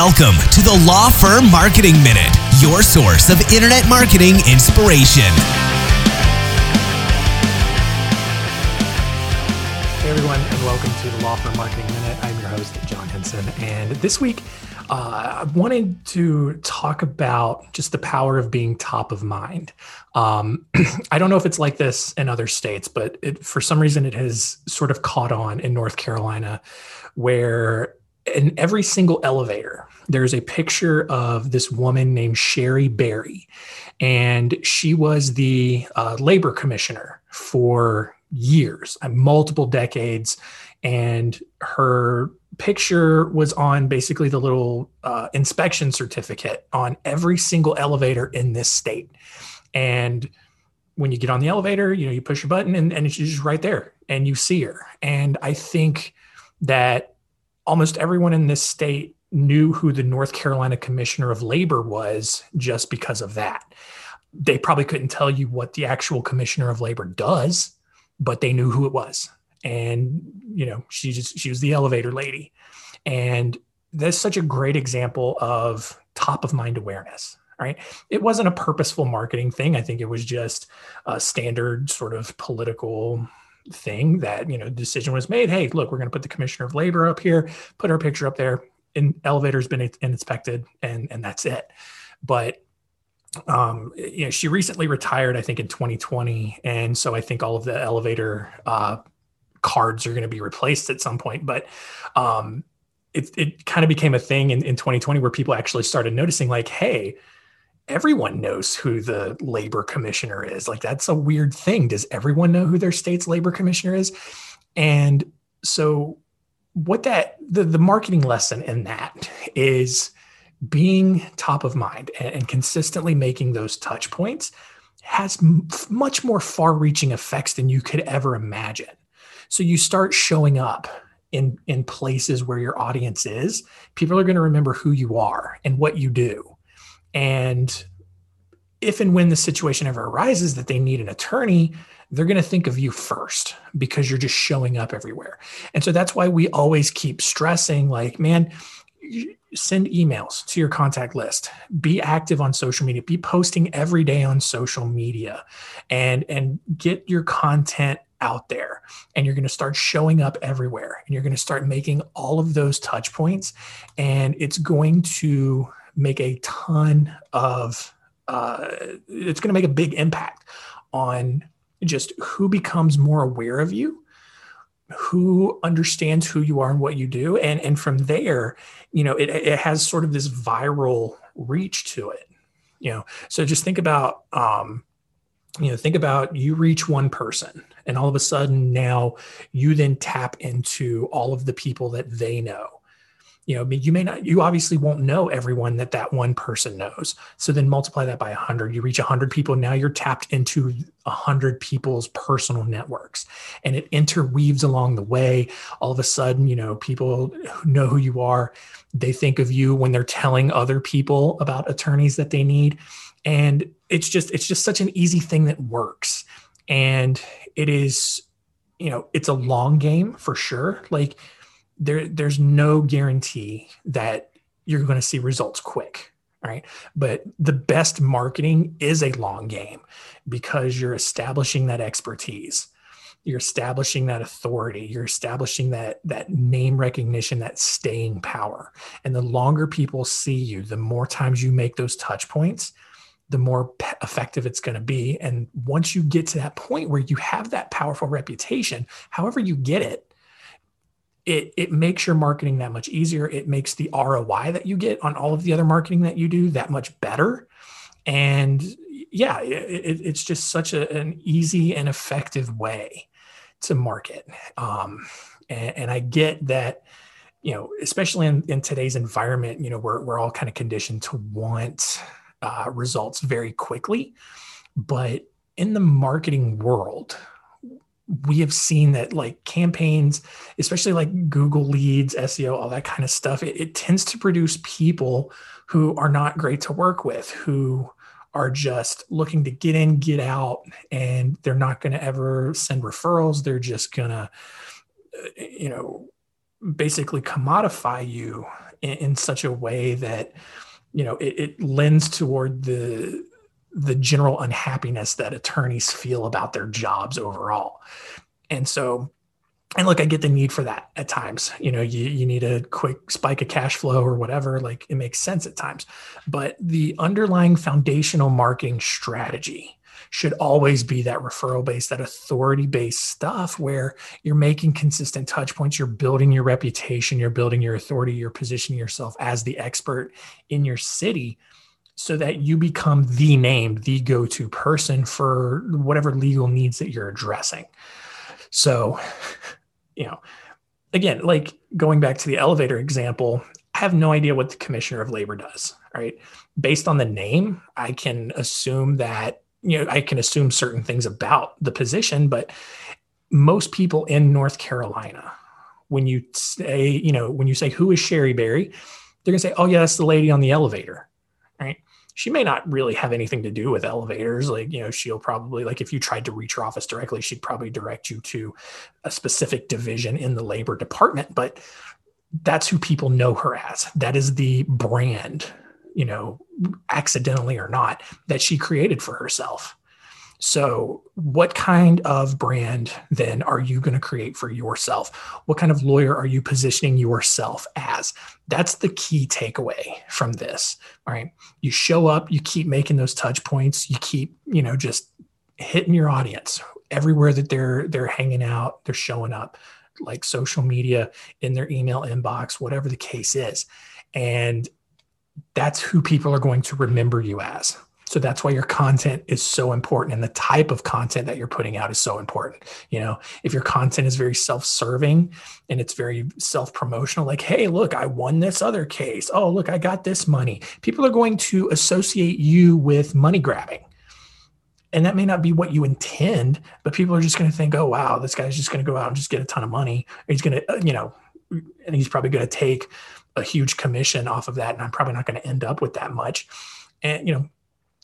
Welcome to the Law Firm Marketing Minute, your source of internet marketing inspiration. Hey everyone, and welcome to the Law Firm Marketing Minute. I'm your host, John Henson. And this week, uh, I wanted to talk about just the power of being top of mind. Um, I don't know if it's like this in other states, but it, for some reason, it has sort of caught on in North Carolina where in every single elevator, there's a picture of this woman named Cherie Berry. And she was the uh, labor commissioner for years, uh, multiple decades. And her picture was on basically the little uh, inspection certificate on every single elevator in this state. And when you get on the elevator, you know, you push a button and, and she's just right there and you see her. And I think that almost everyone in this state knew who the North Carolina Commissioner of Labor was just because of that. They probably couldn't tell you what the actual Commissioner of Labor does, but they knew who it was. And, you know, she just, she was the elevator lady. And that's such a great example of top of mind awareness right it wasn't a purposeful marketing thing i think it was just a standard sort of political thing that you know decision was made hey look we're going to put the commissioner of labor up here put our picture up there and elevator's been inspected and and that's it. But um you know she recently retired i think in 2020 and so i think all of the elevator uh cards are going to be replaced at some point but um it, it kind of became a thing in, in 2020 where people actually started noticing like hey everyone knows who the labor commissioner is. Like that's a weird thing. Does everyone know who their state's labor commissioner is? And so what that the, the marketing lesson in that is being top of mind and, and consistently making those touch points has m- much more far reaching effects than you could ever imagine. So you start showing up in in places where your audience is, people are going to remember who you are and what you do and if and when the situation ever arises that they need an attorney, they're going to think of you first because you're just showing up everywhere. And so that's why we always keep stressing like, man, send emails to your contact list. Be active on social media. Be posting every day on social media and and get your content out there. And you're going to start showing up everywhere and you're going to start making all of those touch points. And it's going to make a ton of uh, it's going to make a big impact on just who becomes more aware of you who understands who you are and what you do and and from there you know it, it has sort of this viral reach to it you know? So just think about um you know think about you reach one person and all of a sudden now you then tap into all of the people that they know you know you may not you obviously won't know everyone that that one person knows. So then multiply that by 100 you reach 100 people now you're tapped into 100 people's personal networks. And it interweaves along the way. All of a sudden you know people know who you are. They think of you when they're telling other people about attorneys that they need. And it's just it's just such an easy thing that works. And it is you know it's a long game for sure. Like there there's no guarantee that you're going to see results quick right? But the best marketing is a long game because you're establishing that expertise. You're establishing that authority. You're establishing that that name recognition that staying power. And the longer people see you the more times you make those touch points the more effective it's going to be. And once you get to that point where you have that powerful reputation however you get it it it makes your marketing that much easier. It makes the ROI that you get on all of the other marketing that you do that much better. And yeah, it, it's just such a, an easy and effective way to market. Um, and, and, I get that, you know, especially in, in today's environment, you know, we're, we're all kind of conditioned to want uh, results very quickly. But in the marketing world, we have seen that like campaigns, especially like Google leads, SEO, all that kind of stuff, it, it, tends to produce people who are not great to work with, who are just looking to get in, get out, and they're not going to ever send referrals. They're just going to, uh, you know, basically commodify you in, in such a way that you know it, it lends toward the the general unhappiness that attorneys feel about their jobs overall. And so and look, I get the need for that at times. You know, you, you need a quick spike of cash flow or whatever. Like it makes sense at times. But the underlying foundational marketing strategy should always be that referral based, that authority based stuff where you're making consistent touch points, you're building your reputation, you're building your authority, you're positioning yourself as the expert in your city so that you become the name, the go to person for whatever legal needs that you're addressing. So, you know, again, like going back to the elevator example, I have no idea what the commissioner of labor does, right? Based on the name, I can assume that, you know, I can assume certain things about the position, but most people in North Carolina, when you say, you know, when you say, who is Cherie Berry, they're going to say, oh, yeah, that's the lady on the elevator, right? She may not really have anything to do with elevators. Like, you know, she'll probably, like, if you tried to reach her office directly, she'd probably direct you to a specific division in the labor department. But that's who people know her as. That is the brand, you know, accidentally or not, that she created for herself. So, what kind of brand then are you going to create for yourself? What kind of lawyer are you positioning yourself as? That's the key takeaway from this. All right. You show up, you keep making those touch points, you keep, you know, just hitting your audience everywhere that they're they're hanging out, they're showing up, like social media, in their email inbox, whatever the case is. And that's who people are going to remember you as so that's why your content is so important and the type of content that you're putting out is so important. You know, if your content is very self-serving and it's very self-promotional like, "Hey, look, I won this other case. Oh, look, I got this money." People are going to associate you with money grabbing. And that may not be what you intend, but people are just going to think, "Oh, wow, this guy's just going to go out and just get a ton of money. He's going to, uh, you know, and he's probably going to take a huge commission off of that and I'm probably not going to end up with that much." And you know,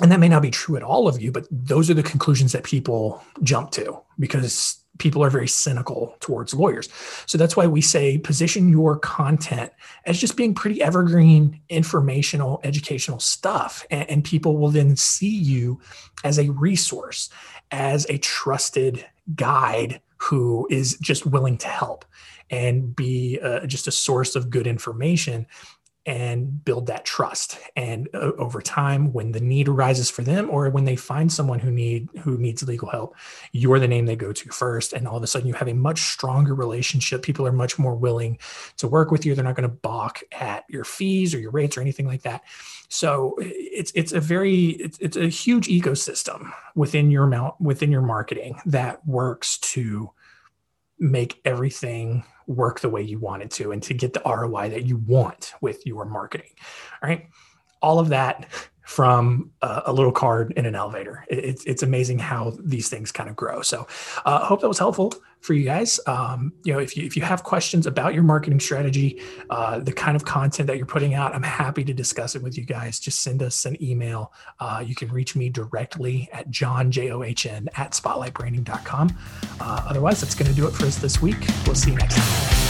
and that may not be true at all of you, but those are the conclusions that people jump to because people are very cynical towards lawyers. So that's why we say position your content as just being pretty evergreen, informational, educational stuff. And, and, people will then see you as a resource, as a trusted guide who is just willing to help and be uh, just a source of good information and build that trust. And uh, over time when the need arises for them or when they find someone who need who needs legal help you're the name they go to first. And all of a sudden you have a much stronger relationship. People are much more willing to work with you. They're not going to balk at your fees or your rates or anything like that. So it's it's a very it's, it's a huge ecosystem within your amount within your marketing that works to make everything work the way you want it to and to get the ROI that you want with your marketing. All right. All of that from a, a little card in an elevator. It, it's, it's amazing how these things kind of grow. So I uh, hope that was helpful for you guys. Um, you know, if you, if you have questions about your marketing strategy, uh, the kind of content that you're putting out, I'm happy to discuss it with you guys. Just send us an email. Uh, you can reach me directly at john, J-O-H-N at spotlightbranding.com. Uh, otherwise, that's going to do it for us this week. We'll see you next time.